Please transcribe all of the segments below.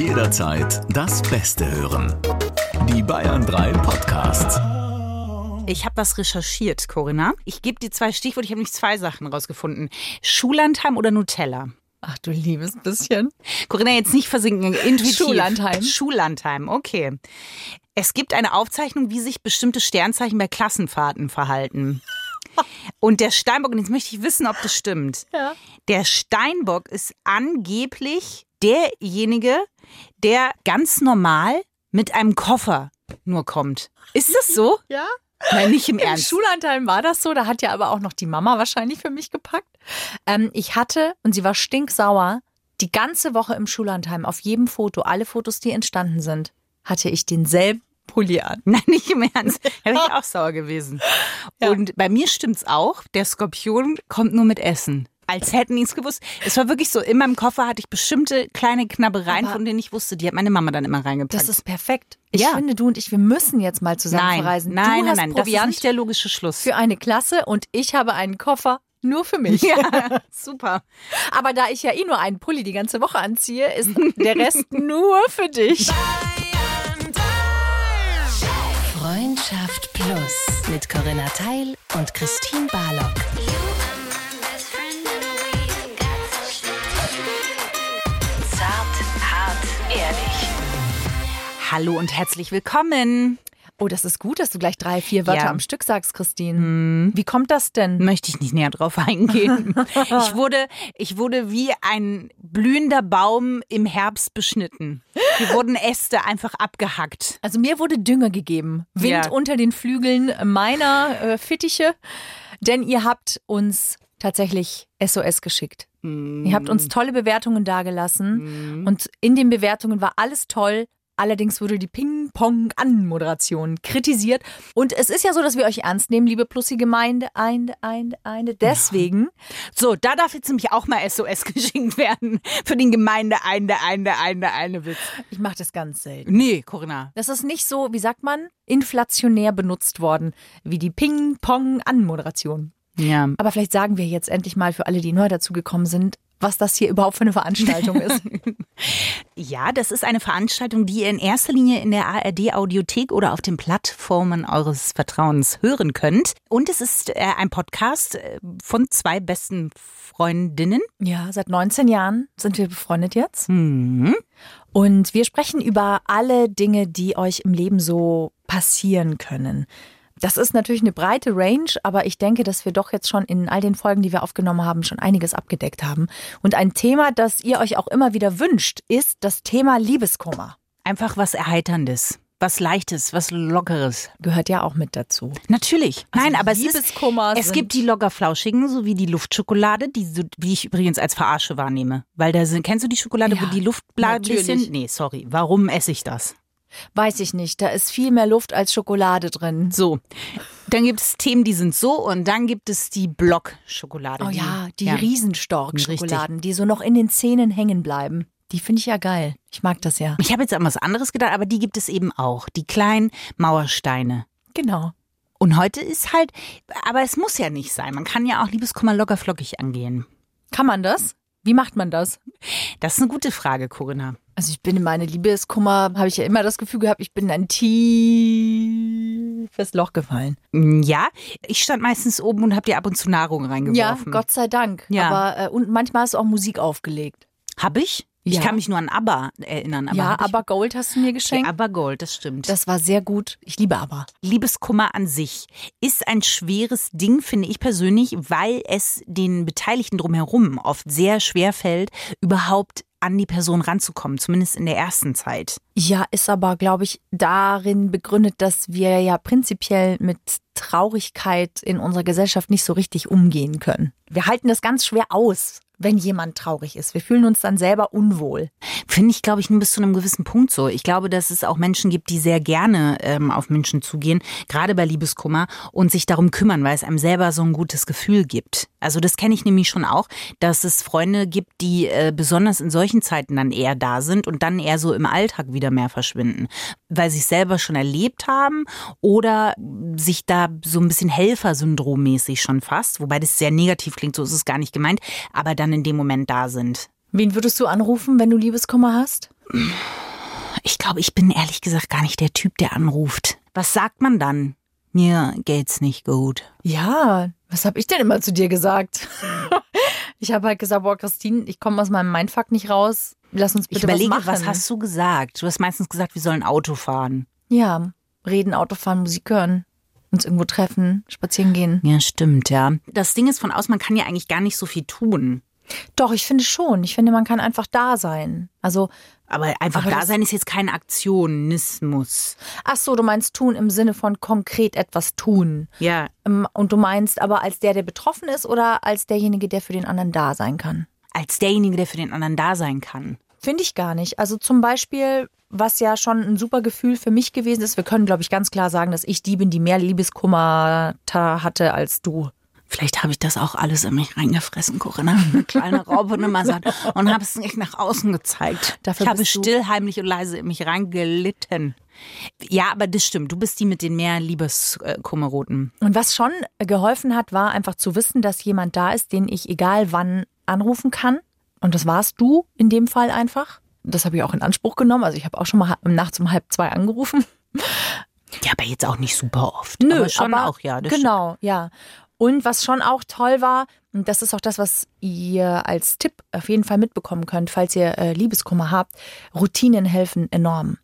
Jederzeit das Beste hören. Die Bayern 3 Podcasts. Ich habe was recherchiert, Corinna. Ich gebe dir zwei Stichworte. Ich habe nämlich zwei Sachen rausgefunden. Schullandheim oder Nutella? Ach du liebes bisschen. Corinna, jetzt nicht versinken. Intuitiv. Schullandheim. Schullandheim, okay. Es gibt eine Aufzeichnung, wie sich bestimmte Sternzeichen bei Klassenfahrten verhalten. Und der Steinbock, und jetzt möchte ich wissen, ob das stimmt. Ja. Der Steinbock ist angeblich derjenige, der ganz normal mit einem Koffer nur kommt. Ist das so? Ja? Nein, nicht im Im Ernst. Schullandheim war das so. Da hat ja aber auch noch die Mama wahrscheinlich für mich gepackt. Ähm, ich hatte, und sie war stinksauer, die ganze Woche im Schullandheim auf jedem Foto, alle Fotos, die entstanden sind, hatte ich denselben Pulli an. Nein, nicht im Ernst. Da wäre ich auch sauer gewesen. Ja. Und bei mir stimmt's auch. Der Skorpion kommt nur mit Essen. Als hätten die es gewusst. Es war wirklich so, in meinem Koffer hatte ich bestimmte kleine Knabbereien, Aber- von denen ich wusste, die hat meine Mama dann immer reingepackt. Das ist perfekt. Ich Ja. finde, du und ich, wir müssen jetzt mal zusammen nein, verreisen. nein, du nein, hast nein, das ist Proviant nicht der logische Schluss. für eine Klasse und ich habe einen Koffer nur für mich. ja, super. Aber da ich ja eh nur einen Pulli die ganze Woche anziehe, ist der Rest nur für dich. Freundschaft Plus mit Corinna Teil und Christine Barlock. Hallo und herzlich willkommen. Oh, das ist gut, dass du gleich drei, vier Wörter Ja. am Stück sagst, Christine. Wie kommt das denn? Möchte ich nicht näher drauf eingehen. ich, wurde, ich wurde wie ein blühender Baum im Herbst beschnitten. Hier wurden Äste einfach abgehackt. Also mir wurde Dünger gegeben. Wind Ja. unter den Flügeln meiner äh, Fittiche. Denn ihr habt uns tatsächlich SOS geschickt. Ihr habt uns tolle Bewertungen dagelassen. Und in den Bewertungen war alles toll. Allerdings wurde die Ping-Pong-Anmoderation kritisiert. Und es ist ja so, dass wir euch ernst nehmen, liebe Plussi-Gemeinde. Eine, eine, eine. Deswegen So, da darf jetzt nämlich auch mal SOS geschickt werden. Für den Gemeinde eine, eine, eine, eine Witz. Ich mache das ganz selten. Nee, Corinna. Das ist nicht so, wie sagt man, inflationär benutzt worden, wie die Ping-Pong-Anmoderation. Ja. Aber vielleicht sagen wir jetzt endlich mal für alle, die neu dazugekommen sind, was das hier überhaupt für eine Veranstaltung ist. Ja, das ist eine Veranstaltung, die ihr in erster Linie in der ARD Audiothek oder auf den Plattformen eures Vertrauens hören könnt. Und es ist äh, ein Podcast äh, von zwei besten Freundinnen. ja, seit 19 Jahren sind wir befreundet jetzt. Mhm. Und wir sprechen über alle Dinge, die euch im Leben so passieren können. Das ist natürlich eine breite Range, aber ich denke, dass wir doch jetzt schon in all den Folgen, die wir aufgenommen haben, schon einiges abgedeckt haben. Und ein Thema, das ihr euch auch immer wieder wünscht, ist das Thema Liebeskummer. Einfach was Erheiterndes, was Leichtes, was Lockeres. Gehört ja auch mit dazu. Natürlich. Nein, aber es, ist, es gibt die Lockerflauschigen, so wie die Luftschokolade, die, die ich übrigens als Verarsche wahrnehme. Weil da sind, kennst du die Schokolade, Ja, wo die Luftbläschen? natürlich. Nee, sorry. Warum esse ich das? Weiß ich nicht. Da ist viel mehr Luft als Schokolade drin. So. Dann gibt es Themen, die sind so und dann gibt es die Blockschokolade. Oh ja, die ja. Riesenstork-Schokoladen, die so noch in den Zähnen hängen bleiben. Die finde ich ja geil. Ich mag das ja. Ich habe jetzt an was anderes gedacht, aber die gibt es eben auch. Die kleinen Mauersteine. Genau. Und heute ist halt, aber es muss ja nicht sein. Man kann ja auch Liebeskummer locker flockig angehen. Kann man das? Wie macht man das? Das ist eine gute Frage, Corinna. Also ich bin in meine Liebeskummer, habe ich ja immer das Gefühl gehabt, ich bin in ein tiefes Loch gefallen. Mm, Ja, ich stand meistens oben und habe dir ab und zu Nahrung Ja, reingeworfen. Gott sei Dank. Ja. Aber äh, und manchmal hast du auch Musik aufgelegt. Hab ich? Ich Ja. kann mich nur an ABBA erinnern. Aber ja, aber Gold hast du mir geschenkt. ABBA Gold, das stimmt. Das war sehr gut. Ich liebe aber. Liebeskummer an sich ist ein schweres Ding, finde ich persönlich, weil es den Beteiligten drumherum oft sehr schwer fällt, überhaupt an die Person ranzukommen, zumindest in der ersten Zeit. Ja, ist aber, glaube ich, darin begründet, dass wir ja prinzipiell mit Traurigkeit in unserer Gesellschaft nicht so richtig umgehen können. Wir halten das ganz schwer aus, wenn jemand traurig ist. Wir fühlen uns dann selber unwohl. Finde ich, glaube ich, nur bis zu einem gewissen Punkt so. Ich glaube, dass es auch Menschen gibt, die sehr gerne ähm, auf Menschen zugehen, gerade bei Liebeskummer und sich darum kümmern, weil es einem selber so ein gutes Gefühl gibt. Also das kenne ich nämlich schon auch, dass es Freunde gibt, die äh, besonders in solchen Zeiten dann eher da sind und dann eher so im Alltag wieder mehr verschwinden, weil sie es selber schon erlebt haben oder sich da so ein bisschen Helfersyndrommäßig schon fast, wobei das sehr negativ klingt, so ist es gar nicht gemeint, aber dann in dem Moment da sind. Wen würdest du anrufen, wenn du Liebeskummer hast? Ich glaube, ich bin ehrlich gesagt gar nicht der Typ, der anruft. Was sagt man dann? Mir geht's nicht gut. Ja, was habe ich denn immer zu dir gesagt? ich habe halt gesagt, boah, Christine, ich komme aus meinem Mindfuck nicht raus. Lass uns bitte ich überlege, was machen. was hast du gesagt? Du hast meistens gesagt, wir sollen Auto fahren. Ja, reden, Auto fahren, Musik hören, uns irgendwo treffen, spazieren gehen. Ja, stimmt, ja. Das Ding ist von aus, man kann ja eigentlich gar nicht so viel tun. Doch, ich finde schon. Ich finde, man kann einfach da sein. Also, Aber einfach Aber da sein ist jetzt kein Aktionismus. ach so, du meinst tun im Sinne von konkret etwas tun. Ja, Ähm, Und du meinst aber als der, der betroffen ist oder als derjenige, der für den anderen da sein kann? als derjenige, der für den anderen da sein kann. Finde ich gar nicht. Also zum Beispiel, was ja schon ein super Gefühl für mich gewesen ist, wir können, glaube ich, ganz klar sagen, dass ich die bin, die mehr Liebeskummer hatte als du. Vielleicht habe ich das auch alles in mich reingefressen, Corinna. Eine kleine Raupe Nimmersatt. Und habe es nicht nach außen gezeigt. Dafür ich habe still, heimlich und leise in mich reingelitten. Ja, aber das stimmt. Du bist die mit den mehr Liebeskummerroten. Und was schon geholfen hat, war einfach zu wissen, dass jemand da ist, den ich egal wann anrufen kann. Und das warst du in dem Fall einfach. Das habe ich auch in Anspruch genommen. Also ich habe auch schon mal nachts um halb zwei angerufen. Ja, aber jetzt auch nicht super oft. aber schon auch, ja. Genau, ja. Und was schon auch toll war, und das ist auch das, was ihr als Tipp auf jeden Fall mitbekommen könnt, falls ihr äh, Liebeskummer habt, Routinen helfen enorm.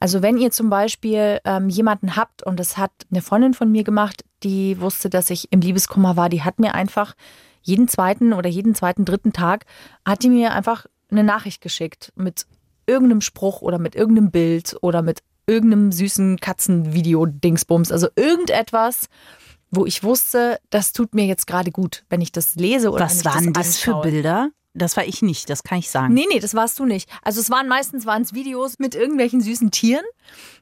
Also wenn ihr zum Beispiel ähm, jemanden habt, und das hat eine Freundin von mir gemacht, die wusste, dass ich im Liebeskummer war, die hat mir einfach jeden zweiten oder jeden zweiten, dritten Tag, hat die mir einfach eine Nachricht geschickt mit irgendeinem Spruch oder mit irgendeinem Bild oder mit irgendeinem süßen Katzenvideo-Dingsbums. Also irgendetwas, wo ich wusste, das tut mir jetzt gerade gut, wenn ich das lese oder wenn Was ich waren das, das für. Bilder? Das war ich nicht, das kann ich sagen. Nee, nee, das warst du nicht. Also es waren meistens waren es Videos mit irgendwelchen süßen Tieren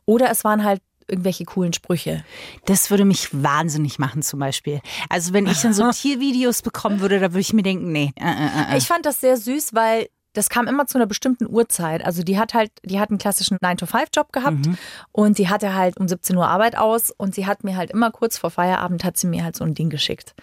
oder es waren halt irgendwelche coolen Sprüche. Das würde mich wahnsinnig machen zum Beispiel. Also wenn ich dann so Tiervideos bekommen würde, da würde ich mir denken, nee. Äh, äh, äh. Ich fand das sehr süß, weil das kam immer zu einer bestimmten Uhrzeit. Also die hat halt, die hat einen klassischen 9-to-5-Job gehabt Mhm. und sie hatte halt um 17 Uhr Arbeit aus und sie hat mir halt immer kurz vor Feierabend hat sie mir halt so ein Ding geschickt.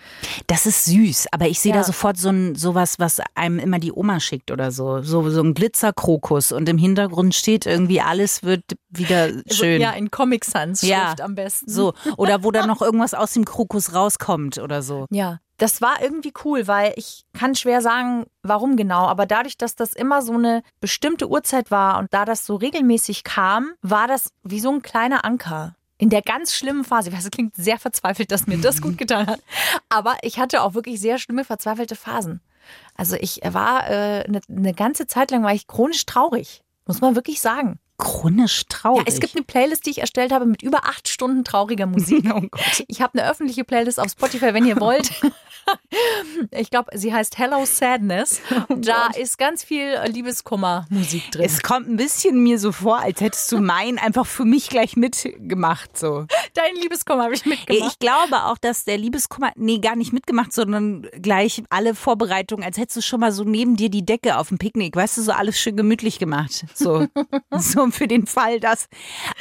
Das ist süß, aber ich sehe Ja. da sofort so ein sowas, was einem immer die Oma schickt oder so. So, so ein Glitzerkrokus und im Hintergrund steht irgendwie, alles wird wieder schön. Ja, in Comic Sans Schrift Ja. am besten. So. Oder wo dann noch irgendwas aus dem Krokus rauskommt oder so. Ja, das war irgendwie cool, weil ich kann schwer sagen, warum genau, aber dadurch, dass das immer so eine bestimmte Uhrzeit war und da das so regelmäßig kam, war das wie so ein kleiner Anker. In der ganz schlimmen Phase, ich weiß, es klingt sehr verzweifelt, dass mir das gut getan hat, aber ich hatte auch wirklich sehr schlimme, verzweifelte Phasen. Also ich war äh, eine, eine ganze Zeit lang war ich chronisch traurig, muss man wirklich sagen. Chronisch traurig. Ja, es gibt eine Playlist, die ich erstellt habe mit über acht Stunden trauriger Musik. Oh Gott. Ich habe eine öffentliche Playlist auf Spotify, wenn ihr wollt. Ich glaube, sie heißt Hello Sadness. Da ist ganz viel Liebeskummer-Musik drin. Es kommt ein bisschen mir so vor, als hättest du meinen einfach für mich gleich mitgemacht. So. Dein Liebeskummer habe ich mitgemacht. Ich glaube auch, dass der Liebeskummer, nee, gar nicht mitgemacht, sondern gleich alle Vorbereitungen, als hättest du schon mal so neben dir die Decke auf dem Picknick, weißt du, so alles schön gemütlich gemacht. So, so für den Fall, dass.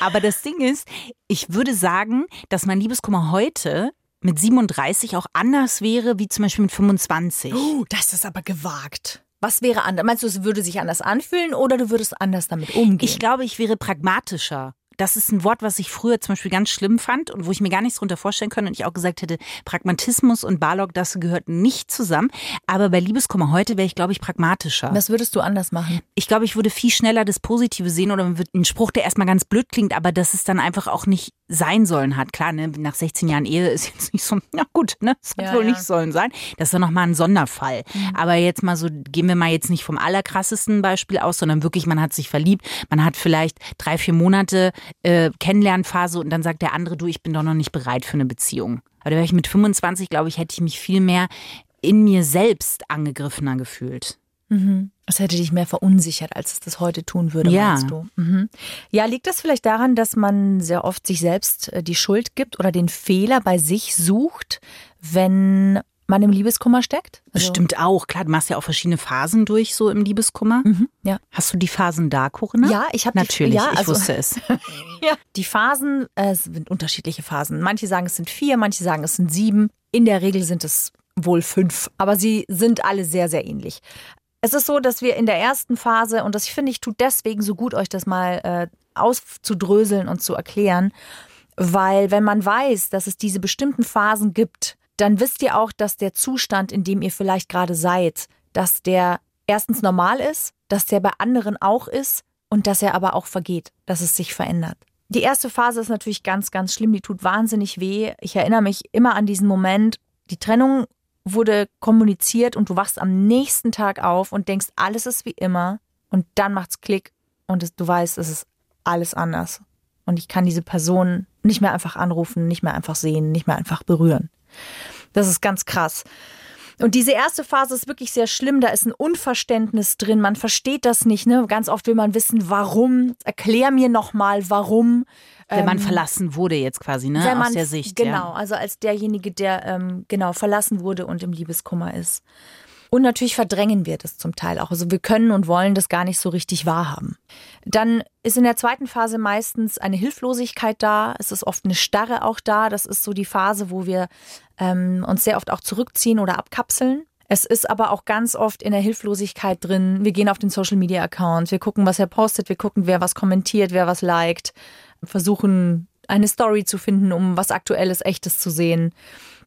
Aber das Ding ist, ich würde sagen, dass mein Liebeskummer heute mit 37 auch anders wäre, wie zum Beispiel mit 25. Oh, das ist aber gewagt. Was wäre anders? Meinst du, es würde sich anders anfühlen oder du würdest anders damit umgehen? Ich glaube, ich wäre pragmatischer. Das ist ein Wort, was ich früher zum Beispiel ganz schlimm fand und wo ich mir gar nichts drunter vorstellen könnte und ich auch gesagt hätte, Pragmatismus und Barlock, das gehört nicht zusammen. Aber bei Liebeskummer heute wäre ich, glaube ich, pragmatischer. Was würdest du anders machen? Ich glaube, ich würde viel schneller das Positive sehen oder man wird einen Spruch, der erstmal ganz blöd klingt, aber dass es dann einfach auch nicht sein sollen hat. Klar, ne, nach 16 Jahren Ehe ist jetzt nicht so, na gut, ne, das hat Ja, wohl ja. nicht sollen sein. Das ist dann nochmal ein Sonderfall. Aber jetzt mal so, gehen wir mal jetzt nicht vom allerkrassesten Beispiel aus, sondern wirklich, man hat sich verliebt, man hat vielleicht drei, vier Monate äh, Kennenlernphase und dann sagt der andere, du, ich bin doch noch nicht bereit für eine Beziehung. Aber da wäre ich mit 25, glaube ich, hätte ich mich viel mehr in mir selbst angegriffener gefühlt. Es hätte dich mehr verunsichert, als es das heute tun würde, Ja. meinst du? Mhm. Ja, liegt das vielleicht daran, dass man sehr oft sich selbst äh, die Schuld gibt oder den Fehler bei sich sucht, wenn man im Liebeskummer steckt? Also- Bestimmt auch. Klar, du machst ja auch verschiedene Phasen durch, so im Liebeskummer. Mhm, ja. Hast du die Phasen da, Corinna? Ja, ich habe Natürlich, ja, ich also, wusste es. Ja. Die Phasen, äh, sind unterschiedliche Phasen. Manche sagen, es sind vier, manche sagen, es sind sieben. In der Regel sind es wohl fünf, aber sie sind alle sehr, sehr ähnlich. Es ist so, dass wir in der ersten Phase, und das finde ich tut deswegen so gut, euch das mal äh, auszudröseln und zu erklären, weil wenn man weiß, dass es diese bestimmten Phasen gibt, dann wisst ihr auch, dass der Zustand, in dem ihr vielleicht gerade seid, dass der erstens normal ist, dass der bei anderen auch ist und dass er aber auch vergeht, dass es sich verändert. Die erste Phase ist natürlich ganz, ganz schlimm, die tut wahnsinnig weh. Ich erinnere mich immer an diesen Moment, die Trennung wurde kommuniziert und du wachst am nächsten Tag auf und denkst, alles ist wie immer. Und dann macht's Klick und du weißt, es ist alles anders. Und ich kann diese Person nicht mehr einfach anrufen, nicht mehr einfach sehen, nicht mehr einfach berühren. Das ist ganz krass. Und diese erste Phase ist wirklich sehr schlimm. Da ist ein Unverständnis drin. Man versteht das nicht. Ne? Ganz oft will man wissen, warum. Erklär mir nochmal, warum. Wenn man ähm, verlassen wurde jetzt quasi, ne? Wenn man, Aus der Sicht. Genau, ja. also als derjenige, der ähm, genau verlassen wurde und im Liebeskummer ist. Und natürlich verdrängen wir das zum Teil auch. Also wir können und wollen das gar nicht so richtig wahrhaben. Dann ist in der zweiten Phase meistens eine Hilflosigkeit da. Es ist oft eine Starre auch da. Das ist so die Phase, wo wir ähm, uns sehr oft auch zurückziehen oder abkapseln. Es ist aber auch ganz oft in der Hilflosigkeit drin. Wir gehen auf den Social Media Account, wir gucken, was er postet, wir gucken, wer was kommentiert, wer was liked, versuchen eine Story zu finden, um was Aktuelles, Echtes zu sehen.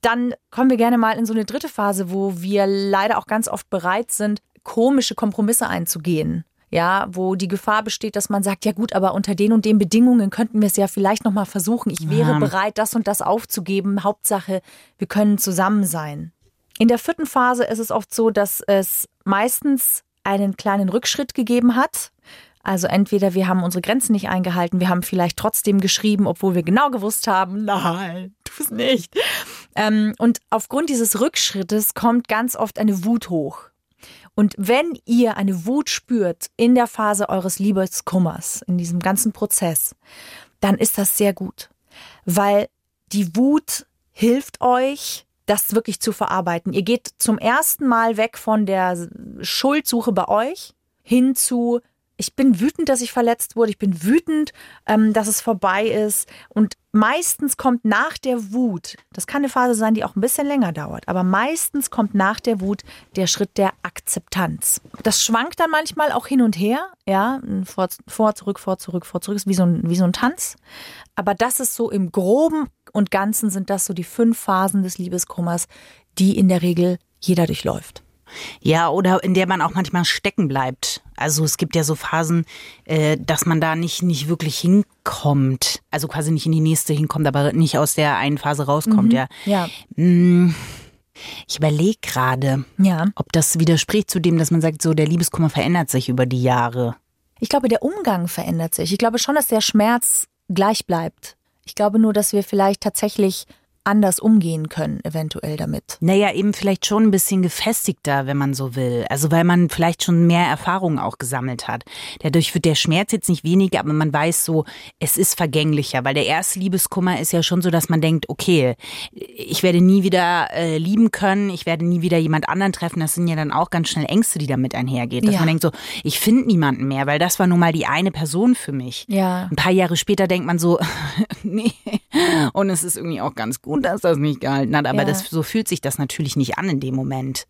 Dann kommen wir gerne mal in so eine dritte Phase, wo wir leider auch ganz oft bereit sind, komische Kompromisse einzugehen. Ja, wo die Gefahr besteht, dass man sagt, ja gut, aber unter den und den Bedingungen könnten wir es ja vielleicht noch mal versuchen. Ich wäre Ja. bereit, das und das aufzugeben. Hauptsache, wir können zusammen sein. In der vierten Phase ist es oft so, dass es meistens einen kleinen Rückschritt gegeben hat. Also entweder wir haben unsere Grenzen nicht eingehalten, wir haben vielleicht trotzdem geschrieben, obwohl wir genau gewusst haben, nein, tu es nicht. Ähm, und aufgrund dieses Rückschrittes kommt ganz oft eine Wut hoch. Und wenn ihr eine Wut spürt in der Phase eures Liebeskummers, in diesem ganzen Prozess, dann ist das sehr gut. Weil die Wut hilft euch, das wirklich zu verarbeiten. Ihr geht zum ersten Mal weg von der Schuldsuche bei euch hin zu, ich bin wütend, dass ich verletzt wurde, ich bin wütend, ähm, dass es vorbei ist. Und meistens kommt nach der Wut, das kann eine Phase sein, die auch ein bisschen länger dauert, aber meistens kommt nach der Wut der Schritt der Akzeptanz. Das schwankt dann manchmal auch hin und her, ja, vor, vor zurück, vor, zurück, vor, zurück, ist wie so, ein, wie so ein Tanz. Aber das ist so im Groben und Ganzen sind das so die fünf Phasen des Liebeskummers, die in der Regel jeder durchläuft. Ja, oder in der man auch manchmal stecken bleibt. Also es gibt ja so Phasen, äh, dass man da nicht, nicht wirklich hinkommt. Also quasi nicht in die nächste hinkommt, aber nicht aus der einen Phase rauskommt, ja. Ja. Mm, Ich überlege gerade, Ja. ob das widerspricht zu dem, dass man sagt, so der Liebeskummer verändert sich über die Jahre. Ich glaube, der Umgang verändert sich. Ich glaube schon, dass der Schmerz gleich bleibt. Ich glaube nur, dass wir vielleicht tatsächlich anders umgehen können, eventuell damit. Naja, eben vielleicht schon ein bisschen gefestigter, wenn man so will. Also weil man vielleicht schon mehr Erfahrungen auch gesammelt hat. Dadurch wird der Schmerz jetzt nicht weniger, aber man weiß so, es ist vergänglicher, weil der erste Liebeskummer ist ja schon so, dass man denkt, okay, ich werde nie wieder äh, lieben können, ich werde nie wieder jemand anderen treffen. Das sind ja dann auch ganz schnell Ängste, die damit einhergeht. Dass Ja. man denkt so, ich finde niemanden mehr, weil das war nun mal die eine Person für mich. Ja. Ein paar Jahre später denkt man so, nee. Und es ist irgendwie auch ganz gut, dass das nicht gehalten hat. Aber Ja. das, so fühlt sich das natürlich nicht an in dem Moment.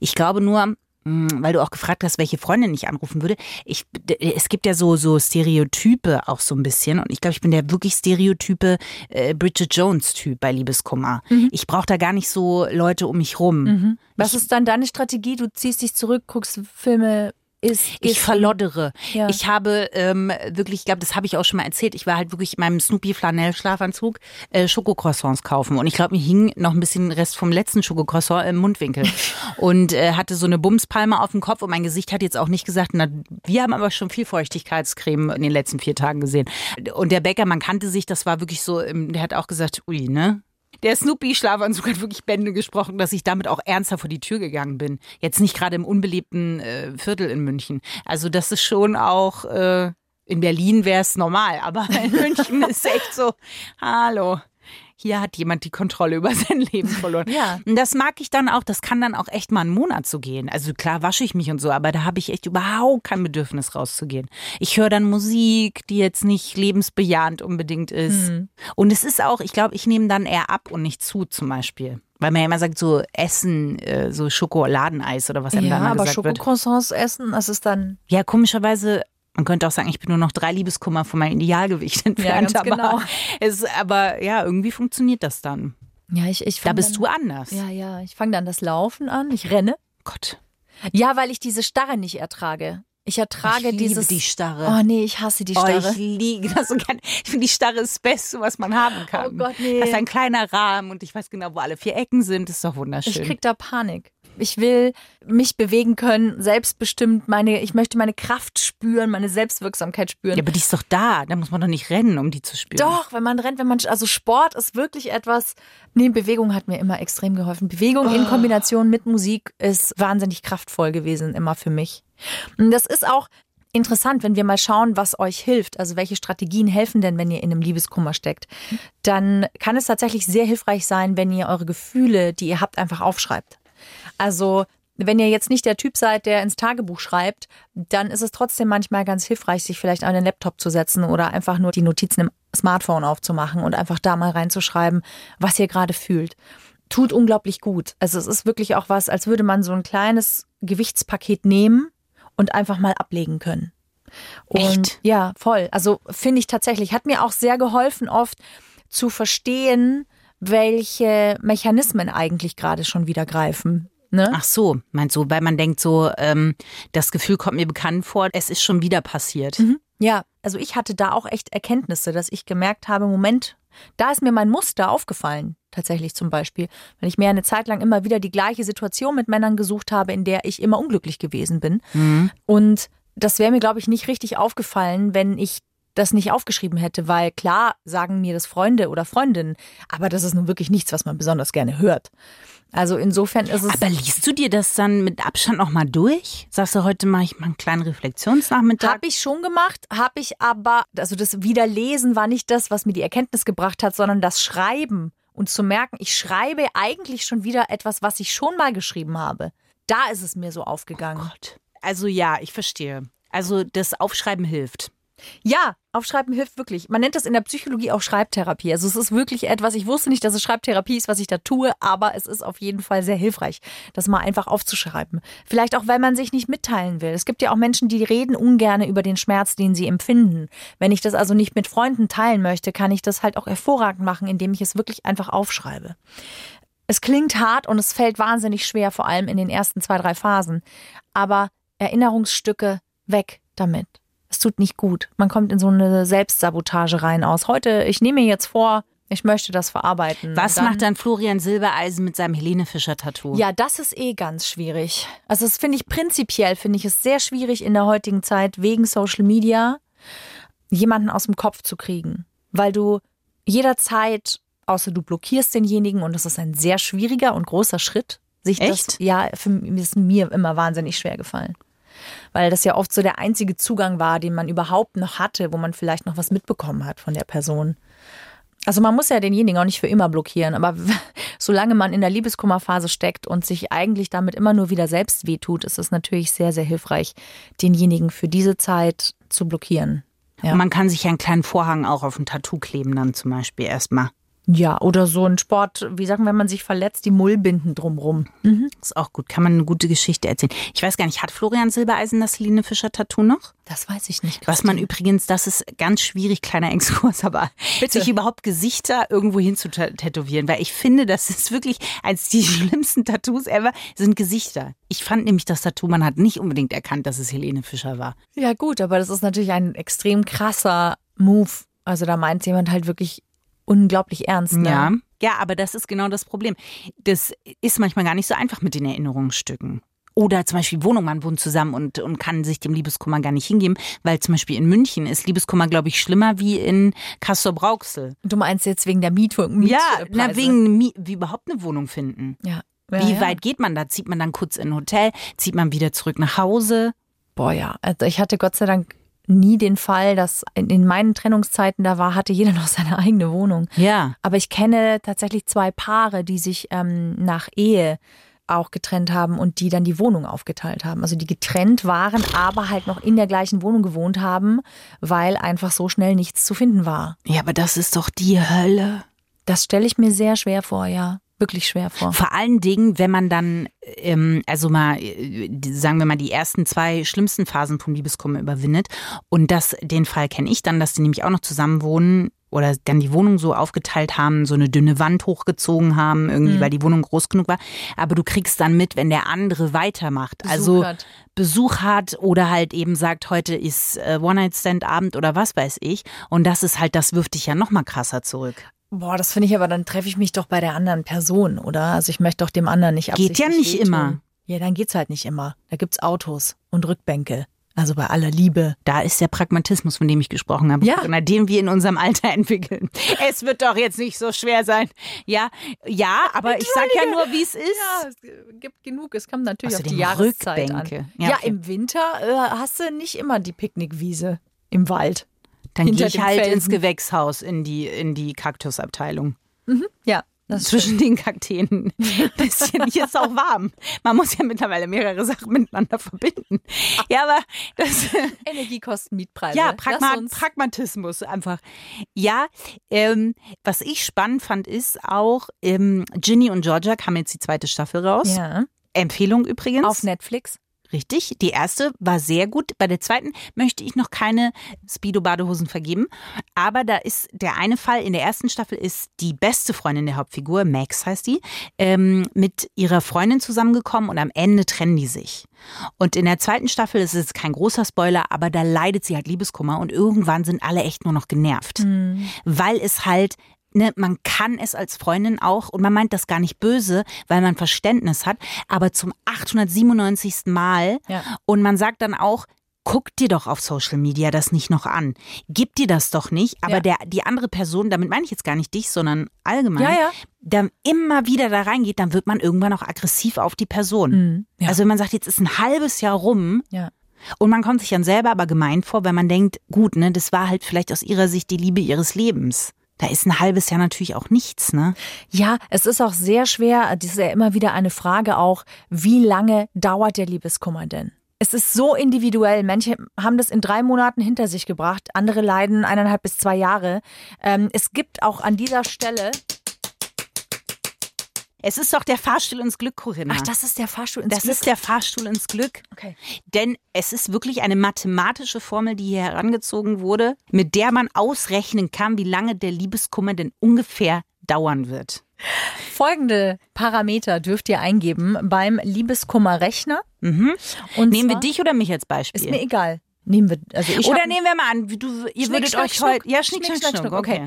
Ich glaube nur, mh, weil du auch gefragt hast, welche Freundin ich anrufen würde. Ich, es gibt ja so, so Stereotype auch so ein bisschen. Und ich glaube, ich bin der wirklich Stereotype äh, Bridget Jones-Typ bei Liebeskummer. Mhm. Ich brauche da gar nicht so Leute um mich rum. Was ist dann deine Strategie? Du ziehst dich zurück, guckst Filme, isst. Ich gehst- verloddere. Ja. Ich habe ähm, wirklich, ich glaube, das habe ich auch schon mal erzählt. Ich war halt wirklich in meinem Snoopy Flanell Schlafanzug äh, Schokocroissants kaufen und ich glaube, mir hing noch ein bisschen Rest vom letzten Schokocroissant im Mundwinkel und äh, hatte so eine Bumspalme auf dem Kopf und mein Gesicht hat jetzt auch nicht gesagt, na, wir haben aber schon viel Feuchtigkeitscreme in den letzten vier Tagen gesehen. Und der Bäcker, man kannte sich, das war wirklich so, ähm, der hat auch gesagt, ui, ne? Der Snoopy-Schlafanzug hat wirklich Bände gesprochen, dass ich damit auch ernster vor die Tür gegangen bin. Jetzt nicht gerade im unbelebten äh, Viertel in München. Also das ist schon auch, äh, in Berlin wäre es normal, aber in München ist echt so, hallo. Hier hat jemand die Kontrolle über sein Leben verloren. Ja. Und das mag ich dann auch, das kann dann auch echt mal einen Monat so gehen. Also klar wasche ich mich und so, aber da habe ich echt überhaupt kein Bedürfnis rauszugehen. Ich höre dann Musik, die jetzt nicht lebensbejahend unbedingt ist. Und es ist auch, ich glaube, ich nehme dann eher ab und nicht zu zum Beispiel. Weil man ja immer sagt, so Essen, äh, so Schokoladeneis oder was einem Ja, aber gesagt wird. Schokocroissants essen, das ist dann Ja, komischerweise, man könnte auch sagen, ich bin nur noch drei Liebeskummer von meinem Idealgewicht entfernt. ganz aber, genau. es, aber ja, irgendwie funktioniert das dann. Ja, ich, ich Da bist dann, du anders. Ja, ja, ich fange dann das Laufen an, ich renne. Gott. Ja, weil ich diese Starre nicht ertrage. Ich ertrage ich liebe dieses die Starre. Oh nee, ich hasse die Oh, Starre. ich liebe das so gern. Ich finde, die Starre ist das Beste, was man haben kann. Oh Gott, nee. Das ist ein kleiner Rahmen und ich weiß genau, wo alle vier Ecken sind. Das ist doch ich wunderschön. krieg da Panik. Ich will mich bewegen können, selbstbestimmt. Meine, ich möchte meine Kraft spüren, meine Selbstwirksamkeit spüren. ja, aber die ist doch da. Da muss man doch nicht rennen, um die zu spüren. Doch, wenn man rennt, wenn man, also Sport ist wirklich etwas, nee, Bewegung hat mir immer extrem geholfen. Bewegung in Kombination mit Musik ist wahnsinnig kraftvoll gewesen, immer für mich. Und das ist auch interessant, wenn wir mal schauen, was euch hilft, also welche Strategien helfen denn, wenn ihr in einem Liebeskummer steckt, dann kann es tatsächlich sehr hilfreich sein, wenn ihr eure Gefühle, die ihr habt, einfach aufschreibt. Also wenn ihr jetzt nicht der Typ seid, der ins Tagebuch schreibt, dann ist es trotzdem manchmal ganz hilfreich, sich vielleicht an den Laptop zu setzen oder einfach nur die Notizen im Smartphone aufzumachen und einfach da mal reinzuschreiben, was ihr gerade fühlt. Tut unglaublich gut. Also es ist wirklich auch was, als würde man so ein kleines Gewichtspaket nehmen und einfach mal ablegen können. Und Echt? ja, voll. Also finde ich tatsächlich, hat mir auch sehr geholfen, oft zu verstehen, welche Mechanismen eigentlich gerade schon wieder greifen. Ne? Ach so, meinst du, weil man denkt so, ähm, das Gefühl kommt mir bekannt vor, es ist schon wieder passiert. Ja, also ich hatte da auch echt Erkenntnisse, dass ich gemerkt habe, Moment, da ist mir mein Muster aufgefallen, tatsächlich zum Beispiel, weil ich mir eine Zeit lang immer wieder die gleiche Situation mit Männern gesucht habe, in der ich immer unglücklich gewesen bin. Und das wäre mir, glaube ich, nicht richtig aufgefallen, wenn ich das nicht aufgeschrieben hätte, weil klar sagen mir das Freunde oder Freundinnen, aber das ist nun wirklich nichts, was man besonders gerne hört. Also insofern ist es. Aber liest du dir das dann mit Abstand nochmal durch? Sagst du, heute mache ich mal einen kleinen Reflexionsnachmittag? Habe ich schon gemacht, habe ich aber, also das Wiederlesen war nicht das, was mir die Erkenntnis gebracht hat, sondern das Schreiben und zu merken, ich schreibe eigentlich schon wieder etwas, was ich schon mal geschrieben habe. Da ist es mir so aufgegangen. Gott. Also ja, ich verstehe. Also das Aufschreiben hilft. Ja, aufschreiben hilft wirklich. Man nennt das in der Psychologie auch Schreibtherapie. Also es ist wirklich etwas, ich wusste nicht, dass es Schreibtherapie ist, was ich da tue, aber es ist auf jeden Fall sehr hilfreich, das mal einfach aufzuschreiben. Vielleicht auch, weil man sich nicht mitteilen will. Es gibt ja auch Menschen, die reden ungern über den Schmerz, den sie empfinden. Wenn ich das also nicht mit Freunden teilen möchte, kann ich das halt auch hervorragend machen, indem ich es wirklich einfach aufschreibe. Es klingt hart und es fällt wahnsinnig schwer, vor allem in den ersten zwei, drei Phasen. Aber Erinnerungsstücke weg damit. Es tut nicht gut. Man kommt in so eine Selbstsabotage rein aus. Heute, ich nehme mir jetzt vor, ich möchte das verarbeiten. Was Dann- macht dann Florian Silbereisen mit seinem Helene Fischer-Tattoo? Ja, das ist eh ganz schwierig. Also das finde ich prinzipiell, finde ich es sehr schwierig in der heutigen Zeit wegen Social Media jemanden aus dem Kopf zu kriegen, weil du jederzeit, außer du blockierst denjenigen und das ist ein sehr schwieriger und großer Schritt, sich das Echt? ja für ist mir immer wahnsinnig schwer gefallen. Weil das ja oft so der einzige Zugang war, den man überhaupt noch hatte, wo man vielleicht noch was mitbekommen hat von der Person. Also man muss ja denjenigen auch nicht für immer blockieren, aber solange man in der Liebeskummerphase steckt und sich eigentlich damit immer nur wieder selbst wehtut, ist es natürlich sehr, sehr hilfreich, denjenigen für diese Zeit zu blockieren. Ja. Man kann sich ja einen kleinen Vorhang auch auf ein Tattoo kleben dann zum Beispiel erstmal. Ja, oder so ein Sport, wie sagen, wenn man sich verletzt, die Mullbinden drumrum. Ist auch gut. Kann man eine gute Geschichte erzählen. Ich weiß gar nicht, hat Florian Silbereisen das Helene Fischer-Tattoo noch? Das weiß ich nicht. Was man Christine. übrigens, das ist ganz schwierig, kleiner Exkurs, aber Bitte. sich überhaupt Gesichter irgendwo hin zu tä- tätowieren, weil ich finde, das ist wirklich als die schlimmsten Tattoos ever sind Gesichter. Ich fand nämlich das Tattoo, man hat nicht unbedingt erkannt, dass es Helene Fischer war. Ja, gut, aber das ist natürlich ein extrem krasser Move. Also da meint jemand halt wirklich unglaublich ernst. Ne? Ja. Ja, aber das ist genau das Problem. Das ist manchmal gar nicht so einfach mit den Erinnerungsstücken. Oder zum Beispiel Wohnung, man wohnt zusammen und, und kann sich dem Liebeskummer gar nicht hingeben, weil zum Beispiel in München ist Liebeskummer, glaube ich, schlimmer wie in Kassel-Brauxel. Du meinst jetzt wegen der Mietung? Ja, Mietpreise. na, wegen Mi- wie überhaupt eine Wohnung finden. Ja. Wie ja, ja. weit geht man da? Zieht man dann kurz in ein Hotel? Zieht man wieder zurück nach Hause? Boah, ja. Also ich hatte Gott sei Dank nie den Fall, dass in, in meinen Trennungszeiten da war, hatte jeder noch seine eigene Wohnung. Ja. Aber ich kenne tatsächlich zwei Paare, die sich ähm, nach Ehe auch getrennt haben und die dann die Wohnung aufgeteilt haben. Also die getrennt waren, aber halt noch in der gleichen Wohnung gewohnt haben, weil einfach so schnell nichts zu finden war. Ja, aber das ist doch die Hölle. Das stelle ich mir sehr schwer vor, ja. Wirklich schwer vor. Vor allen Dingen, wenn man dann, ähm, also mal, äh, sagen wir mal, die ersten zwei schlimmsten Phasen vom Liebeskummer überwindet. Und das, den Fall kenne ich dann, dass die nämlich auch noch zusammen wohnen oder dann die Wohnung so aufgeteilt haben, so eine dünne Wand hochgezogen haben, irgendwie, Mhm. weil die Wohnung groß genug war. Aber du kriegst dann mit, wenn der andere weitermacht. Besuch also hat. Besuch hat oder halt eben sagt, heute ist äh, One-Night-Stand-Abend oder was weiß ich. Und das ist halt, das wirft dich ja noch mal krasser zurück. Boah, das finde ich aber, dann treffe ich mich doch bei der anderen Person, oder? Also ich möchte doch dem anderen nicht Geht ja nicht wehtun. immer. Ja, dann geht's halt nicht immer. Da gibt's Autos und Rückbänke. Also bei aller Liebe. Da ist der Pragmatismus, von dem ich gesprochen habe, Ja. Den wir in unserem Alter entwickeln. Es wird doch jetzt nicht so schwer sein. Ja, ja, aber ich sag ja nur, wie es ist. Ja, es gibt genug. Es kommt natürlich auf die Jahreszeit Rückbänke. an. Ja, Ja, okay. im Winter äh, hast du nicht immer die Picknickwiese im Wald. Dann hinter gehe ich halt Felsen. ins Gewächshaus, in die, in die Kaktusabteilung. Ja, das ist Zwischen den Kakteen. Bisschen, hier ist auch warm. Man muss ja mittlerweile mehrere Sachen miteinander verbinden. Ja, aber das, Energiekosten, Mietpreise. Ja, Pragma Pragmatismus einfach. Ja, ähm, was ich spannend fand, ist auch, ähm, Ginny und Georgia kam jetzt die zweite Staffel raus. Ja, Empfehlung übrigens. auf Netflix. Richtig. Die erste war sehr gut. Bei der zweiten möchte ich noch keine Speedo-Badehosen vergeben. Aber da ist der eine Fall in der ersten Staffel ist die beste Freundin der Hauptfigur, Max heißt die, ähm, mit ihrer Freundin zusammengekommen und am Ende trennen die sich. Und in der zweiten Staffel ist es kein großer Spoiler, aber da leidet sie halt Liebeskummer und irgendwann sind alle echt nur noch genervt. Weil es halt Ne, man kann es als Freundin auch, und man meint das gar nicht böse, weil man Verständnis hat, aber zum 897. Mal. Ja. Und man sagt dann auch, guck dir doch auf Social Media das nicht noch an. Gib dir das doch nicht. Aber Ja. der, die andere Person, damit meine ich jetzt gar nicht dich, sondern allgemein, Ja, ja. dann immer wieder da reingeht, dann wird man irgendwann auch aggressiv auf die Person. Mhm. Ja. Also wenn man sagt, jetzt ist ein halbes Jahr rum, und man kommt sich dann selber aber gemeint vor, weil man denkt, gut, ne, das war halt vielleicht aus ihrer Sicht die Liebe ihres Lebens. Da ist ein halbes Jahr natürlich auch nichts, ne? Ja, es ist auch sehr schwer. Das ist ja immer wieder eine Frage auch, wie lange dauert der Liebeskummer denn? Es ist so individuell. Manche haben das in drei Monaten hinter sich gebracht, andere leiden eineinhalb bis zwei Jahre. Ähm, es gibt auch an dieser Stelle. Es ist doch der Fahrstuhl ins Glück, Corinna. Ach, das ist der Fahrstuhl ins das Glück. ist der Fahrstuhl ins Glück. Okay. Denn es ist wirklich eine mathematische Formel, die hier herangezogen wurde, mit der man ausrechnen kann, wie lange der Liebeskummer denn ungefähr dauern wird. Folgende Parameter dürft ihr eingeben beim Liebeskummerrechner. Mhm. Und Nehmen wir dich oder mich als Beispiel? Ist mir egal. Nehmen wir, also ich oder nehmen wir mal an, du, ihr Schnick, würdet schnack, euch heute. Ja, schnick, schnack, schnack, schnuck. okay.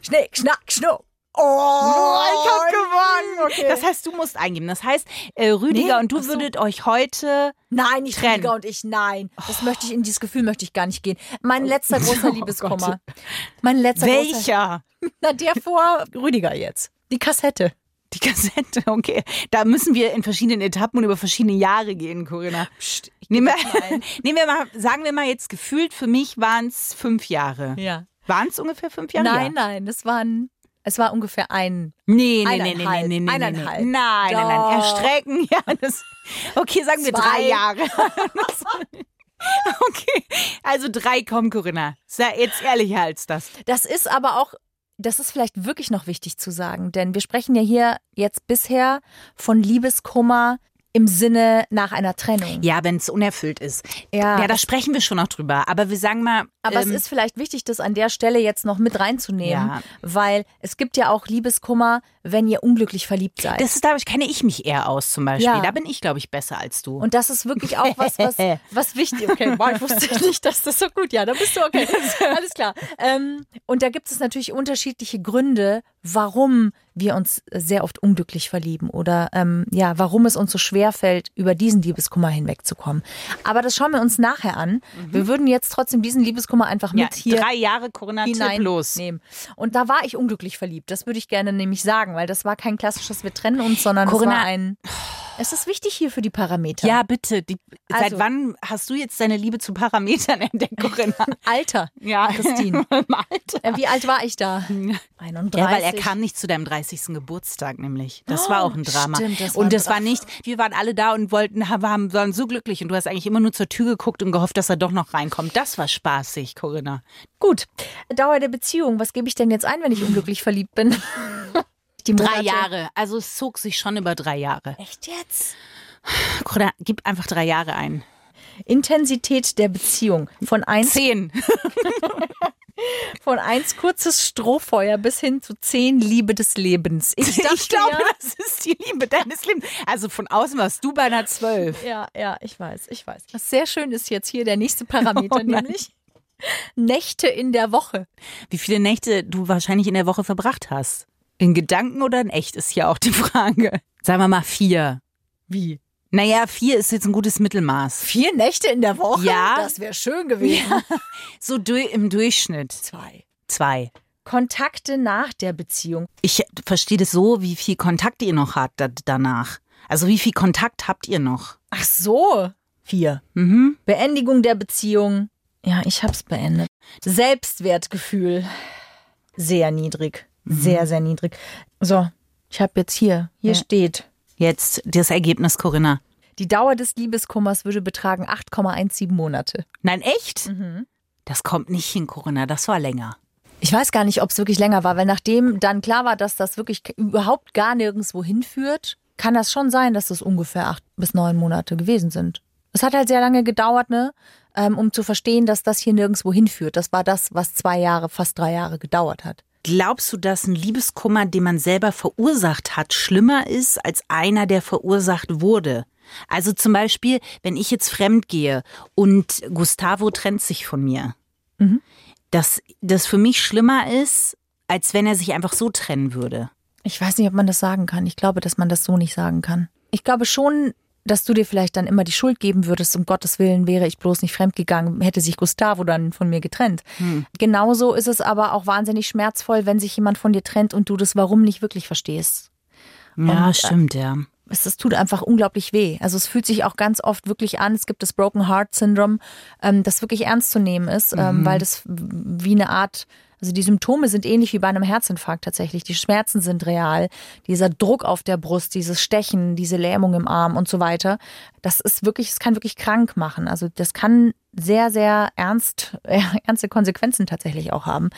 Schnick, schnack, schnuck. Oh, ich hab gewonnen. Okay. Das heißt, du musst eingeben. Das heißt, äh, Rüdiger Nee, und du so. würdet euch heute. Nein, nicht Trennen. Rüdiger und ich, nein. Das möchte ich, in dieses Gefühl möchte ich gar nicht gehen. Mein letzter großer Oh Liebeskummer. Mein letzter großer. Welcher? Na, der vor Rüdiger jetzt. Die Kassette. Die Kassette, okay. Da müssen wir in verschiedenen Etappen und über verschiedene Jahre gehen, Corinna. nehmen, wir, nehmen wir mal, sagen wir mal jetzt gefühlt, für mich waren es fünf Jahre. Ja. Waren es ungefähr fünf Jahre? Nein, nein, das waren, es war ungefähr ein. Nee, nee, nee, nee, nee, nee, nee, nee. Eineinhalb. Nein, nein, nein. Erstrecken, ja. Das, okay, sagen wir Zwei. drei Jahre. okay, also drei, komm, Corinna. Sei jetzt ehrlicher als das. Das ist aber auch, das ist vielleicht wirklich noch wichtig zu sagen, denn wir sprechen ja hier jetzt bisher von Liebeskummer im Sinne nach einer Trennung. Ja, wenn es unerfüllt ist. Ja, ja, da sprechen wir schon noch drüber. Aber wir sagen mal. Aber ähm, es ist vielleicht wichtig, das an der Stelle jetzt noch mit reinzunehmen, Ja. weil es gibt ja auch Liebeskummer, wenn ihr unglücklich verliebt seid. Das ist, dadurch kenne ich mich eher aus zum Beispiel. Ja. Da bin ich, glaube ich, besser als du. und das ist wirklich auch was, was, was wichtig ist. Okay, wow, ich wusste nicht, dass das so gut, ja, da bist du okay. Alles klar. Ähm, und da gibt es natürlich unterschiedliche Gründe, warum wir uns sehr oft unglücklich verlieben oder ähm, ja, warum es uns so schwer fällt, über diesen Liebeskummer hinwegzukommen. Aber das schauen wir uns nachher an. Wir würden jetzt trotzdem diesen Liebeskummer einfach Mhm. ja, mit hier drei Jahre los. hineinnehmen. Und da war ich unglücklich verliebt. Das würde ich gerne nämlich sagen, weil das war kein klassisches Wir trennen uns, sondern Corinna- es war ein. Es ist wichtig hier für die Parameter. Ja, bitte. Die, seit Also- wann hast du jetzt deine Liebe zu Parametern entdeckt, Corinna? Alter. Ja, Christine. Alter. Äh, Wie alt war ich da? 31. Ja, weil er kam nicht zu deinem 30. Geburtstag nämlich. Das war auch ein Drama. stimmt, das und das war nicht, wir waren alle da und wollten, haben, waren so glücklich und du hast eigentlich immer nur zur Tür geguckt und gehofft, dass er doch noch reinkommt. Das war spaßig, Corinna. Gut. Dauer der Beziehung. Was gebe ich denn jetzt ein, wenn ich unglücklich verliebt bin? Die Drei Monate- Jahre. Also es zog sich schon über drei Jahre. Echt jetzt? Corinna, gib einfach drei Jahre ein. Intensität der Beziehung. Von eins, Zehn. von eins kurzes Strohfeuer bis hin zu zehn Liebe des Lebens. Ich, dachte, Ich glaube, ja, das ist die Liebe deines Lebens. Also von außen warst du bei einer zwölf. Ja, ja, ich weiß, ich weiß. Was sehr schön ist jetzt hier der nächste Parameter, Oh nämlich Nächte in der Woche. Wie viele Nächte du wahrscheinlich in der Woche verbracht hast. In Gedanken oder in echt ist hier auch die Frage. Sagen wir mal vier. Wie? Naja, vier ist jetzt ein gutes Mittelmaß. Vier Nächte in der Woche? Ja. Das wäre schön gewesen. So du im Durchschnitt. Zwei. Zwei. Kontakte nach der Beziehung. Ich verstehe das so, wie viel Kontakt ihr noch habt da- danach. Also wie viel Kontakt habt ihr noch? Ach so. Vier. Mhm. Beendigung der Beziehung. Ja, ich hab's beendet. Selbstwertgefühl. Sehr niedrig. Sehr, sehr niedrig. So, ich hab jetzt hier. Hier Ja. steht. Jetzt das Ergebnis, Corinna. Die Dauer des Liebeskummers würde betragen 8,17 Monate. Nein, echt? Das kommt nicht hin, Corinna. Das war länger. Ich weiß gar nicht, ob es wirklich länger war, weil nachdem dann klar war, dass das wirklich überhaupt gar nirgendwo hinführt, kann das schon sein, dass es ungefähr acht bis neun Monate gewesen sind. Es hat halt sehr lange gedauert, ne, ähm, um zu verstehen, dass das hier nirgendwo hinführt. Das war das, was zwei Jahre, fast drei Jahre gedauert hat. Glaubst du, dass ein Liebeskummer, den man selber verursacht hat, schlimmer ist als einer, der verursacht wurde? Also zum Beispiel, wenn ich jetzt fremd gehe und Gustavo trennt sich von mir, dass das für mich schlimmer ist, als wenn er sich einfach so trennen würde. Ich weiß nicht, ob man das sagen kann. Ich glaube, dass man das so nicht sagen kann. Ich glaube schon, dass du dir vielleicht dann immer die Schuld geben würdest, um Gottes Willen wäre ich bloß nicht fremdgegangen, hätte sich Gustavo dann von mir getrennt. Genauso ist es aber auch wahnsinnig schmerzvoll, wenn sich jemand von dir trennt und du das Warum nicht wirklich verstehst. Ja, Und, äh, stimmt, ja. Es, es tut einfach unglaublich weh. Also es fühlt sich auch ganz oft wirklich an. Es gibt das Broken Heart Syndrome, ähm, das wirklich ernst zu nehmen ist, ähm, weil das wie eine Art, also die Symptome sind ähnlich wie bei einem Herzinfarkt tatsächlich. Die Schmerzen sind real. Dieser Druck auf der Brust, dieses Stechen, diese Lähmung im Arm und so weiter. Das ist wirklich, es kann wirklich krank machen. Also das kann sehr, sehr ernst, äh, ernste Konsequenzen tatsächlich auch haben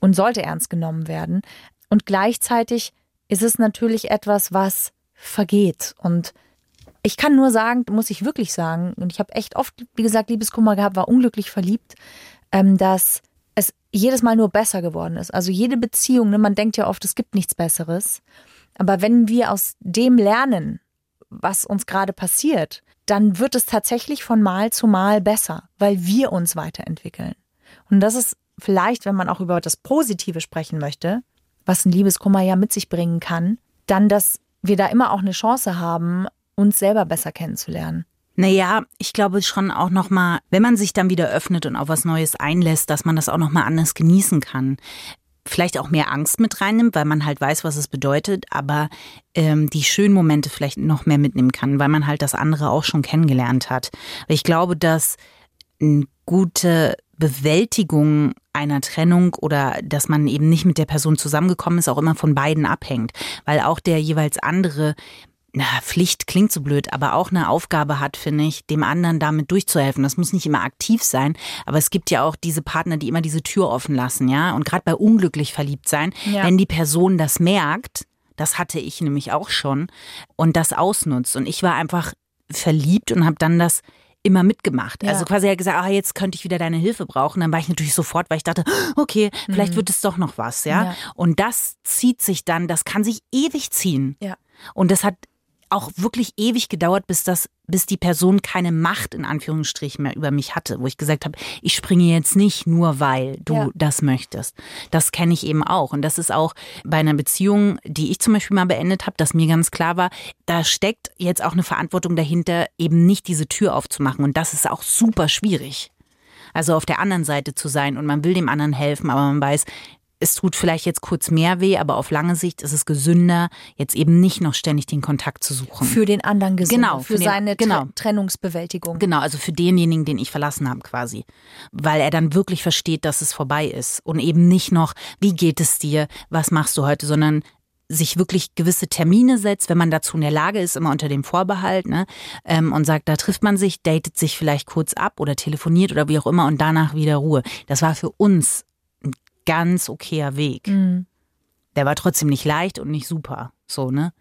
und sollte ernst genommen werden. Und gleichzeitig ist es natürlich etwas, was vergeht. Und ich kann nur sagen, muss ich wirklich sagen, und ich habe echt oft, wie gesagt, Liebeskummer gehabt, war unglücklich verliebt, ähm, dass jedes Mal nur besser geworden ist. Also jede Beziehung, ne, man denkt ja oft, es gibt nichts Besseres. Aber wenn wir aus dem lernen, was uns gerade passiert, dann wird es tatsächlich von Mal zu Mal besser, weil wir uns weiterentwickeln. Und das ist vielleicht, wenn man auch über das Positive sprechen möchte, was ein Liebeskummer ja mit sich bringen kann, dann, dass wir da immer auch eine Chance haben, uns selber besser kennenzulernen. Naja, ich glaube schon auch nochmal, wenn man sich dann wieder öffnet und auf was Neues einlässt, dass man das auch nochmal anders genießen kann. Vielleicht auch mehr Angst mit reinnimmt, weil man halt weiß, was es bedeutet, aber ähm, die schönen Momente vielleicht noch mehr mitnehmen kann, weil man halt das andere auch schon kennengelernt hat. Ich glaube, dass eine gute Bewältigung einer Trennung oder dass man eben nicht mit der Person zusammengekommen ist, auch immer von beiden abhängt, weil auch der jeweils andere na, Pflicht klingt so blöd, aber auch eine Aufgabe hat, finde ich, dem anderen damit durchzuhelfen. Das muss nicht immer aktiv sein, aber es gibt ja auch diese Partner, die immer diese Tür offen lassen, ja. Und gerade bei unglücklich verliebt sein, Ja. wenn die Person das merkt, das hatte ich nämlich auch schon, und das ausnutzt. Und ich war einfach verliebt und habe dann das immer mitgemacht. Ja. Also quasi er hat gesagt, ah, jetzt könnte ich wieder deine Hilfe brauchen. Dann war ich natürlich sofort, weil ich dachte, okay, vielleicht wird es doch noch was, ja? Mhm. Ja. Und das zieht sich dann, das kann sich ewig ziehen. Ja. Und das hat auch wirklich ewig gedauert, bis das, bis die Person keine Macht in Anführungsstrichen mehr über mich hatte, wo ich gesagt habe, ich springe jetzt nicht nur, weil du Ja. das möchtest. Das kenne ich eben auch. Und das ist auch bei einer Beziehung, die ich zum Beispiel mal beendet habe, dass mir ganz klar war, da steckt jetzt auch eine Verantwortung dahinter, eben nicht diese Tür aufzumachen. Und das ist auch super schwierig. Also auf der anderen Seite zu sein und man will dem anderen helfen, aber man weiß, es tut vielleicht jetzt kurz mehr weh, aber auf lange Sicht ist es gesünder, jetzt eben nicht noch ständig den Kontakt zu suchen. Für den anderen gesund, Genau, für, für den- seine genau. Tre Trennungsbewältigung. Genau, also für denjenigen, den ich verlassen habe quasi. Weil er dann wirklich versteht, dass es vorbei ist. Und eben nicht noch, wie geht es dir, was machst du heute, sondern sich wirklich gewisse Termine setzt, wenn man dazu in der Lage ist, immer unter dem Vorbehalt, ne, ähm, und sagt, da trifft man sich, datet sich vielleicht kurz ab oder telefoniert oder wie auch immer und danach wieder Ruhe. Das war für uns ganz okayer Weg. Mhm. Der war trotzdem nicht leicht und nicht super. So, ne?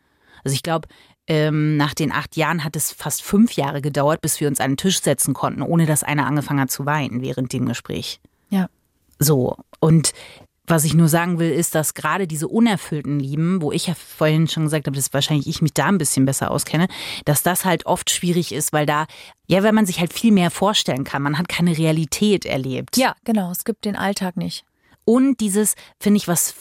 Also ich glaube, ähm, nach den acht Jahren hat es fast fünf Jahre gedauert, bis wir uns an den Tisch setzen konnten, ohne dass einer angefangen hat zu weinen während dem Gespräch. Ja. So. Und was ich nur sagen will, ist, dass gerade diese unerfüllten Lieben, wo ich ja vorhin schon gesagt habe, dass wahrscheinlich ich mich da ein bisschen besser auskenne, dass das halt oft schwierig ist, weil da, ja, weil man sich halt viel mehr vorstellen kann. Man hat keine Realität erlebt. Ja, genau. Es gibt den Alltag nicht. Und dieses, finde ich, was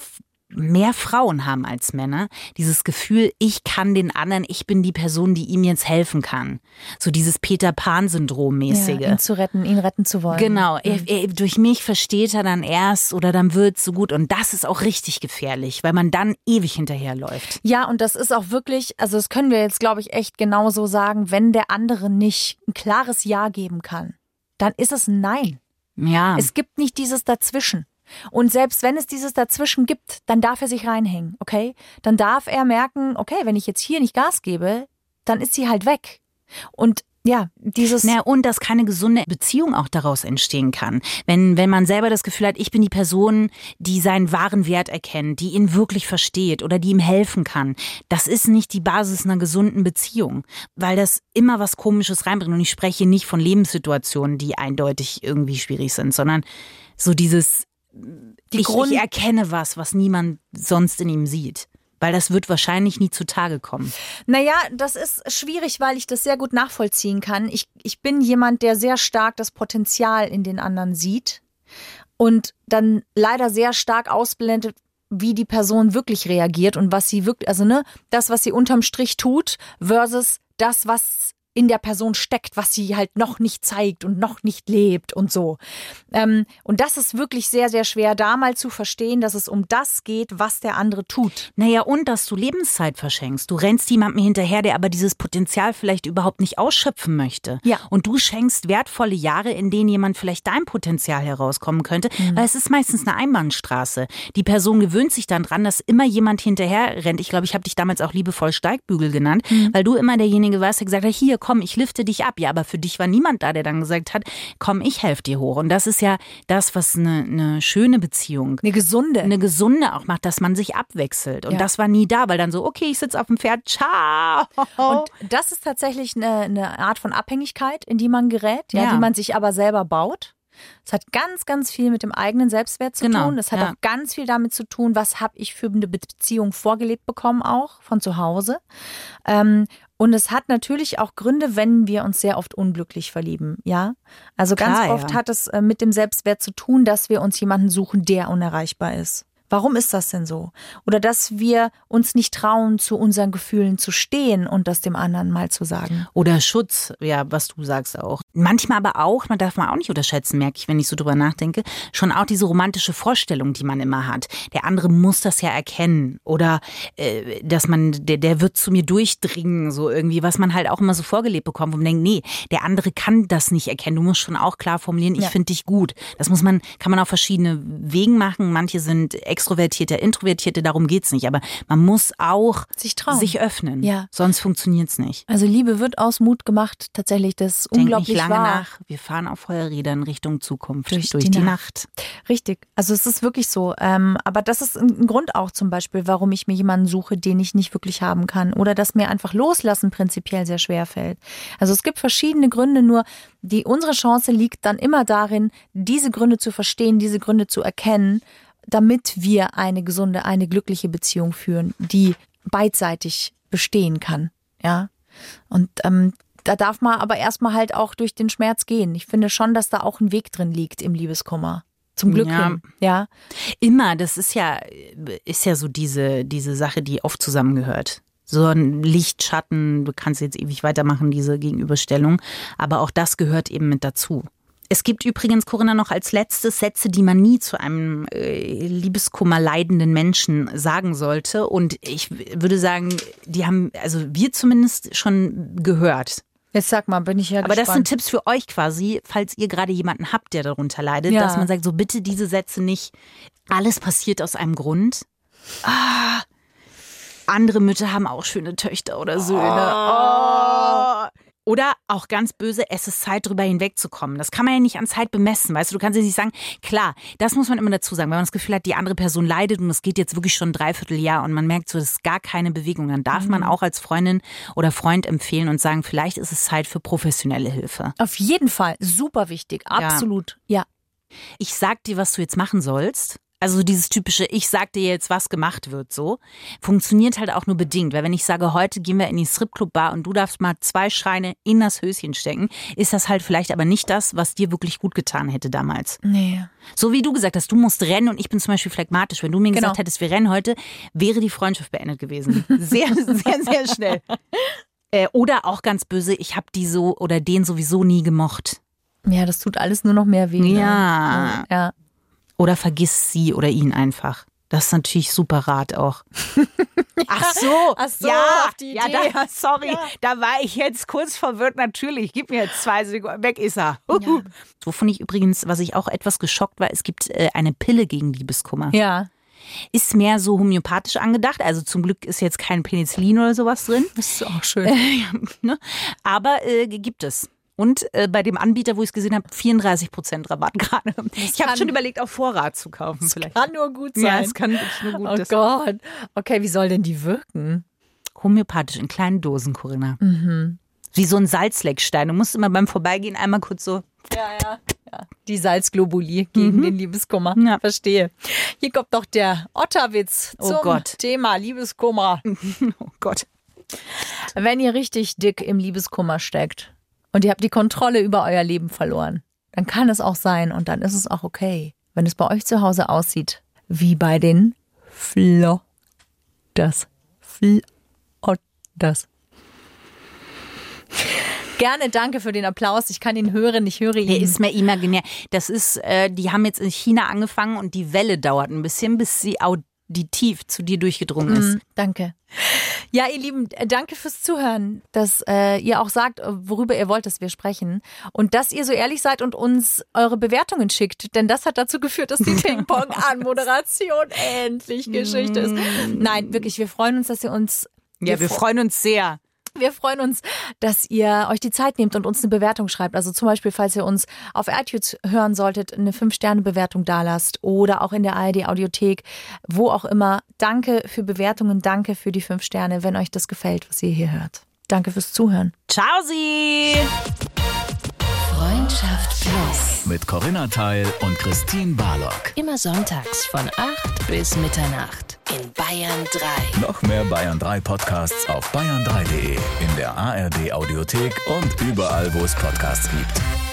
mehr Frauen haben als Männer, dieses Gefühl, ich kann den anderen, ich bin die Person, die ihm jetzt helfen kann. So dieses Peter Pan-Syndrom-mäßige. Ja, ihn zu retten, ihn retten zu wollen. Genau, mhm. er, er, durch mich versteht er dann erst oder dann wird es so gut. Und das ist auch richtig gefährlich, weil man dann ewig hinterherläuft. Ja, und das ist auch wirklich, also das können wir jetzt, glaube ich, echt genauso sagen, wenn der andere nicht ein klares Ja geben kann, dann ist es ein Nein. Ja. Es gibt nicht dieses Dazwischen. Und selbst wenn es dieses dazwischen gibt, dann darf er sich reinhängen, okay? Dann darf er merken, okay, wenn ich jetzt hier nicht Gas gebe, dann ist sie halt weg. Und ja, dieses. Na, und dass keine gesunde Beziehung auch daraus entstehen kann. Wenn, wenn man selber das Gefühl hat, ich bin die Person, die seinen wahren Wert erkennt, die ihn wirklich versteht oder die ihm helfen kann. Das ist nicht die Basis einer gesunden Beziehung, weil das immer was Komisches reinbringt. Und ich spreche nicht von Lebenssituationen, die eindeutig irgendwie schwierig sind, sondern so dieses, die ich, Grund ich erkenne was, was niemand sonst in ihm sieht. Weil das wird wahrscheinlich nie zutage kommen. Naja, das ist schwierig, weil ich das sehr gut nachvollziehen kann. Ich, ich bin jemand, der sehr stark das Potenzial in den anderen sieht und dann leider sehr stark ausblendet, wie die Person wirklich reagiert und was sie wirklich, also ne, das, was sie unterm Strich tut, versus das, was in der Person steckt, was sie halt noch nicht zeigt und noch nicht lebt und so. Ähm, und das ist wirklich sehr, sehr schwer, da mal zu verstehen, dass es um das geht, was der andere tut. Naja, und dass du Lebenszeit verschenkst. Du rennst jemandem hinterher, der aber dieses Potenzial vielleicht überhaupt nicht ausschöpfen möchte. Ja. Und du schenkst wertvolle Jahre, in denen jemand vielleicht dein Potenzial herauskommen könnte, mhm. weil es ist meistens eine Einbahnstraße. Die Person gewöhnt sich dann dran, dass immer jemand hinterher rennt. Ich glaube, ich habe dich damals auch liebevoll Steigbügel genannt, mhm. weil du immer derjenige warst, der gesagt hat, hier, komm, ich lifte dich ab. Ja, aber für dich war niemand da, der dann gesagt hat, komm, ich helfe dir hoch. Und das ist ja das, was eine, eine schöne Beziehung, eine gesunde, eine gesunde auch macht, dass man sich abwechselt. Und ja. das war nie da, weil dann so, okay, ich sitze auf dem Pferd, ciao. Und das ist tatsächlich eine, eine Art von Abhängigkeit, in die man gerät, ja, ja. die man sich aber selber baut. Es hat ganz, ganz viel mit dem eigenen Selbstwert zu genau, tun. Es hat ja. auch ganz viel damit zu tun, was habe ich für eine Beziehung vorgelebt bekommen, auch von zu Hause. Ähm, und es hat natürlich auch Gründe, wenn wir uns sehr oft unglücklich verlieben, ja. Also ganz Klar, oft ja. hat es äh, mit dem Selbstwert zu tun, dass wir uns jemanden suchen, der unerreichbar ist. Warum ist das denn so? Oder dass wir uns nicht trauen, zu unseren Gefühlen zu stehen und das dem anderen mal zu sagen. Oder Schutz, ja, was du sagst auch. Manchmal aber auch, man darf man auch nicht unterschätzen, merke ich, wenn ich so drüber nachdenke, schon auch diese romantische Vorstellung, die man immer hat. Der andere muss das ja erkennen. Oder äh, dass man, der, der wird zu mir durchdringen, so irgendwie, was man halt auch immer so vorgelebt bekommt, wo man denkt, nee, der andere kann das nicht erkennen. Du musst schon auch klar formulieren, ich ja. finde dich gut. Das muss man, kann man auf verschiedene Wegen machen. Manche sind Extrovertierte, Introvertierte, darum geht's nicht. Aber man muss auch sich trauen, sich öffnen. Ja. Sonst funktioniert's nicht. Also Liebe wird aus Mut gemacht, tatsächlich. Das ist Denk unglaublich nicht lange wahr. nach. Wir fahren auf Feuerrädern Richtung Zukunft durch, durch die, die Nacht. Nacht. Richtig. Also es ist wirklich so. Ähm, aber das ist ein Grund auch zum Beispiel, warum ich mir jemanden suche, den ich nicht wirklich haben kann. Oder dass mir einfach loslassen prinzipiell sehr schwer fällt. Also es gibt verschiedene Gründe, nur die unsere Chance liegt dann immer darin, diese Gründe zu verstehen, diese Gründe zu erkennen damit wir eine gesunde, eine glückliche Beziehung führen, die beidseitig bestehen kann. Ja. Und ähm, da darf man aber erstmal halt auch durch den Schmerz gehen. Ich finde schon, dass da auch ein Weg drin liegt im Liebeskummer. Zum Glück ja. hin. Ja. Immer, das ist ja, ist ja so diese, diese Sache, die oft zusammengehört. So ein Lichtschatten, du kannst jetzt ewig weitermachen, diese Gegenüberstellung. Aber auch das gehört eben mit dazu. Es gibt übrigens, Corinna, noch als letztes Sätze, die man nie zu einem äh, Liebeskummer leidenden Menschen sagen sollte. Und ich würde sagen, die haben, also wir zumindest schon gehört. Jetzt sag mal, bin ich ja Aber gespannt. das sind Tipps für euch quasi, falls ihr gerade jemanden habt, der darunter leidet, ja. dass man sagt, so bitte diese Sätze nicht. Alles passiert aus einem Grund. Ah, andere Mütter haben auch schöne Töchter oder Söhne. Oh. Oder auch ganz böse, es ist Zeit, drüber hinwegzukommen. Das kann man ja nicht an Zeit bemessen. Weißt du, du kannst ja nicht sagen, klar, das muss man immer dazu sagen. Wenn man das Gefühl hat, die andere Person leidet und es geht jetzt wirklich schon ein Dreivierteljahr und man merkt so, es ist gar keine Bewegung, dann darf man auch als Freundin oder Freund empfehlen und sagen, vielleicht ist es Zeit für professionelle Hilfe. Auf jeden Fall. Super wichtig. Absolut. Ja. Ich sag dir, was du jetzt machen sollst. Also dieses typische, ich sag dir jetzt, was gemacht wird, so, funktioniert halt auch nur bedingt. Weil wenn ich sage, heute gehen wir in die Stripclub-Bar und du darfst mal zwei Scheine in das Höschen stecken, ist das halt vielleicht aber nicht das, was dir wirklich gut getan hätte damals. Nee. So wie du gesagt hast, du musst rennen und ich bin zum Beispiel phlegmatisch. Wenn du mir Genau. gesagt hättest, wir rennen heute, wäre die Freundschaft beendet gewesen. Sehr, sehr, sehr schnell. Äh, oder auch ganz böse, ich habe die so oder den sowieso nie gemocht. Ja, das tut alles nur noch mehr weh. ne? Ja. Ja. Oder vergiss sie oder ihn einfach. Das ist natürlich super Rat auch. Ach so, Ach so, ja, ja, da, sorry, da war ich jetzt kurz verwirrt. Natürlich, gib mir jetzt zwei Sekunden, weg ist er. Wovon ich übrigens, was ich auch etwas geschockt war, es gibt äh, eine Pille gegen Liebeskummer. Ja. Ist mehr so homöopathisch angedacht, also zum Glück ist jetzt kein Penicillin oder sowas drin. Das ist auch schön. ne? Aber äh, gibt es. Und äh, bei dem Anbieter, wo ich es gesehen habe, 34% Rabatt gerade. Ich habe schon überlegt, auf Vorrat zu kaufen vielleicht. Kann nur gut sein. Ja, es kann wirklich nur gut Oh das- Gott. Okay, wie soll denn die wirken? Homöopathisch in kleinen Dosen, Corinna. Wie so ein Salzleckstein. Du musst immer beim Vorbeigehen einmal kurz so. Ja, ja. ja. Die Salzglobuli gegen den Liebeskummer. Ja. Verstehe. Hier kommt doch der Otterwitz Oh zum Gott. Thema Liebeskummer. Oh Gott. Wenn ihr richtig dick im Liebeskummer steckt und ihr habt die Kontrolle über euer Leben verloren, dann kann es auch sein und dann ist es auch okay, wenn es bei euch zu Hause aussieht, wie bei den Flodders. Flodders. Gerne, danke für den Applaus. Ich kann ihn hören, ich höre ihn. Der ist mir imaginär. Das ist, äh, die haben jetzt in China angefangen und die Welle dauert ein bisschen, bis sie auditiv zu dir durchgedrungen ist. Mhm, danke. Ja, ihr Lieben, äh, danke fürs Zuhören, dass äh, ihr auch sagt, äh, worüber ihr wollt, dass wir sprechen. Und dass ihr so ehrlich seid und uns eure Bewertungen schickt. Denn das hat dazu geführt, dass die Ping-Pong-Anmoderation endlich Geschichte ist. Nein, wirklich, wir freuen uns, dass ihr uns. Ja, wir fre- freuen uns sehr. Wir freuen uns, dass ihr euch die Zeit nehmt und uns eine Bewertung schreibt. Also zum Beispiel, falls ihr uns auf iTunes hören solltet, eine 5-Sterne-Bewertung dalasst oder auch in der ARD-Audiothek, wo auch immer. Danke für Bewertungen, danke für die 5 Sterne, wenn euch das gefällt, was ihr hier hört. Danke fürs Zuhören. Ciao, sie! Freundschaft Plus. Mit Corinna Teil und Christine Barlock. Immer sonntags von 8 bis Mitternacht in Bayern 3. Noch mehr Bayern 3 Podcasts auf bayern3.de, in der ARD Audiothek und überall, wo es Podcasts gibt.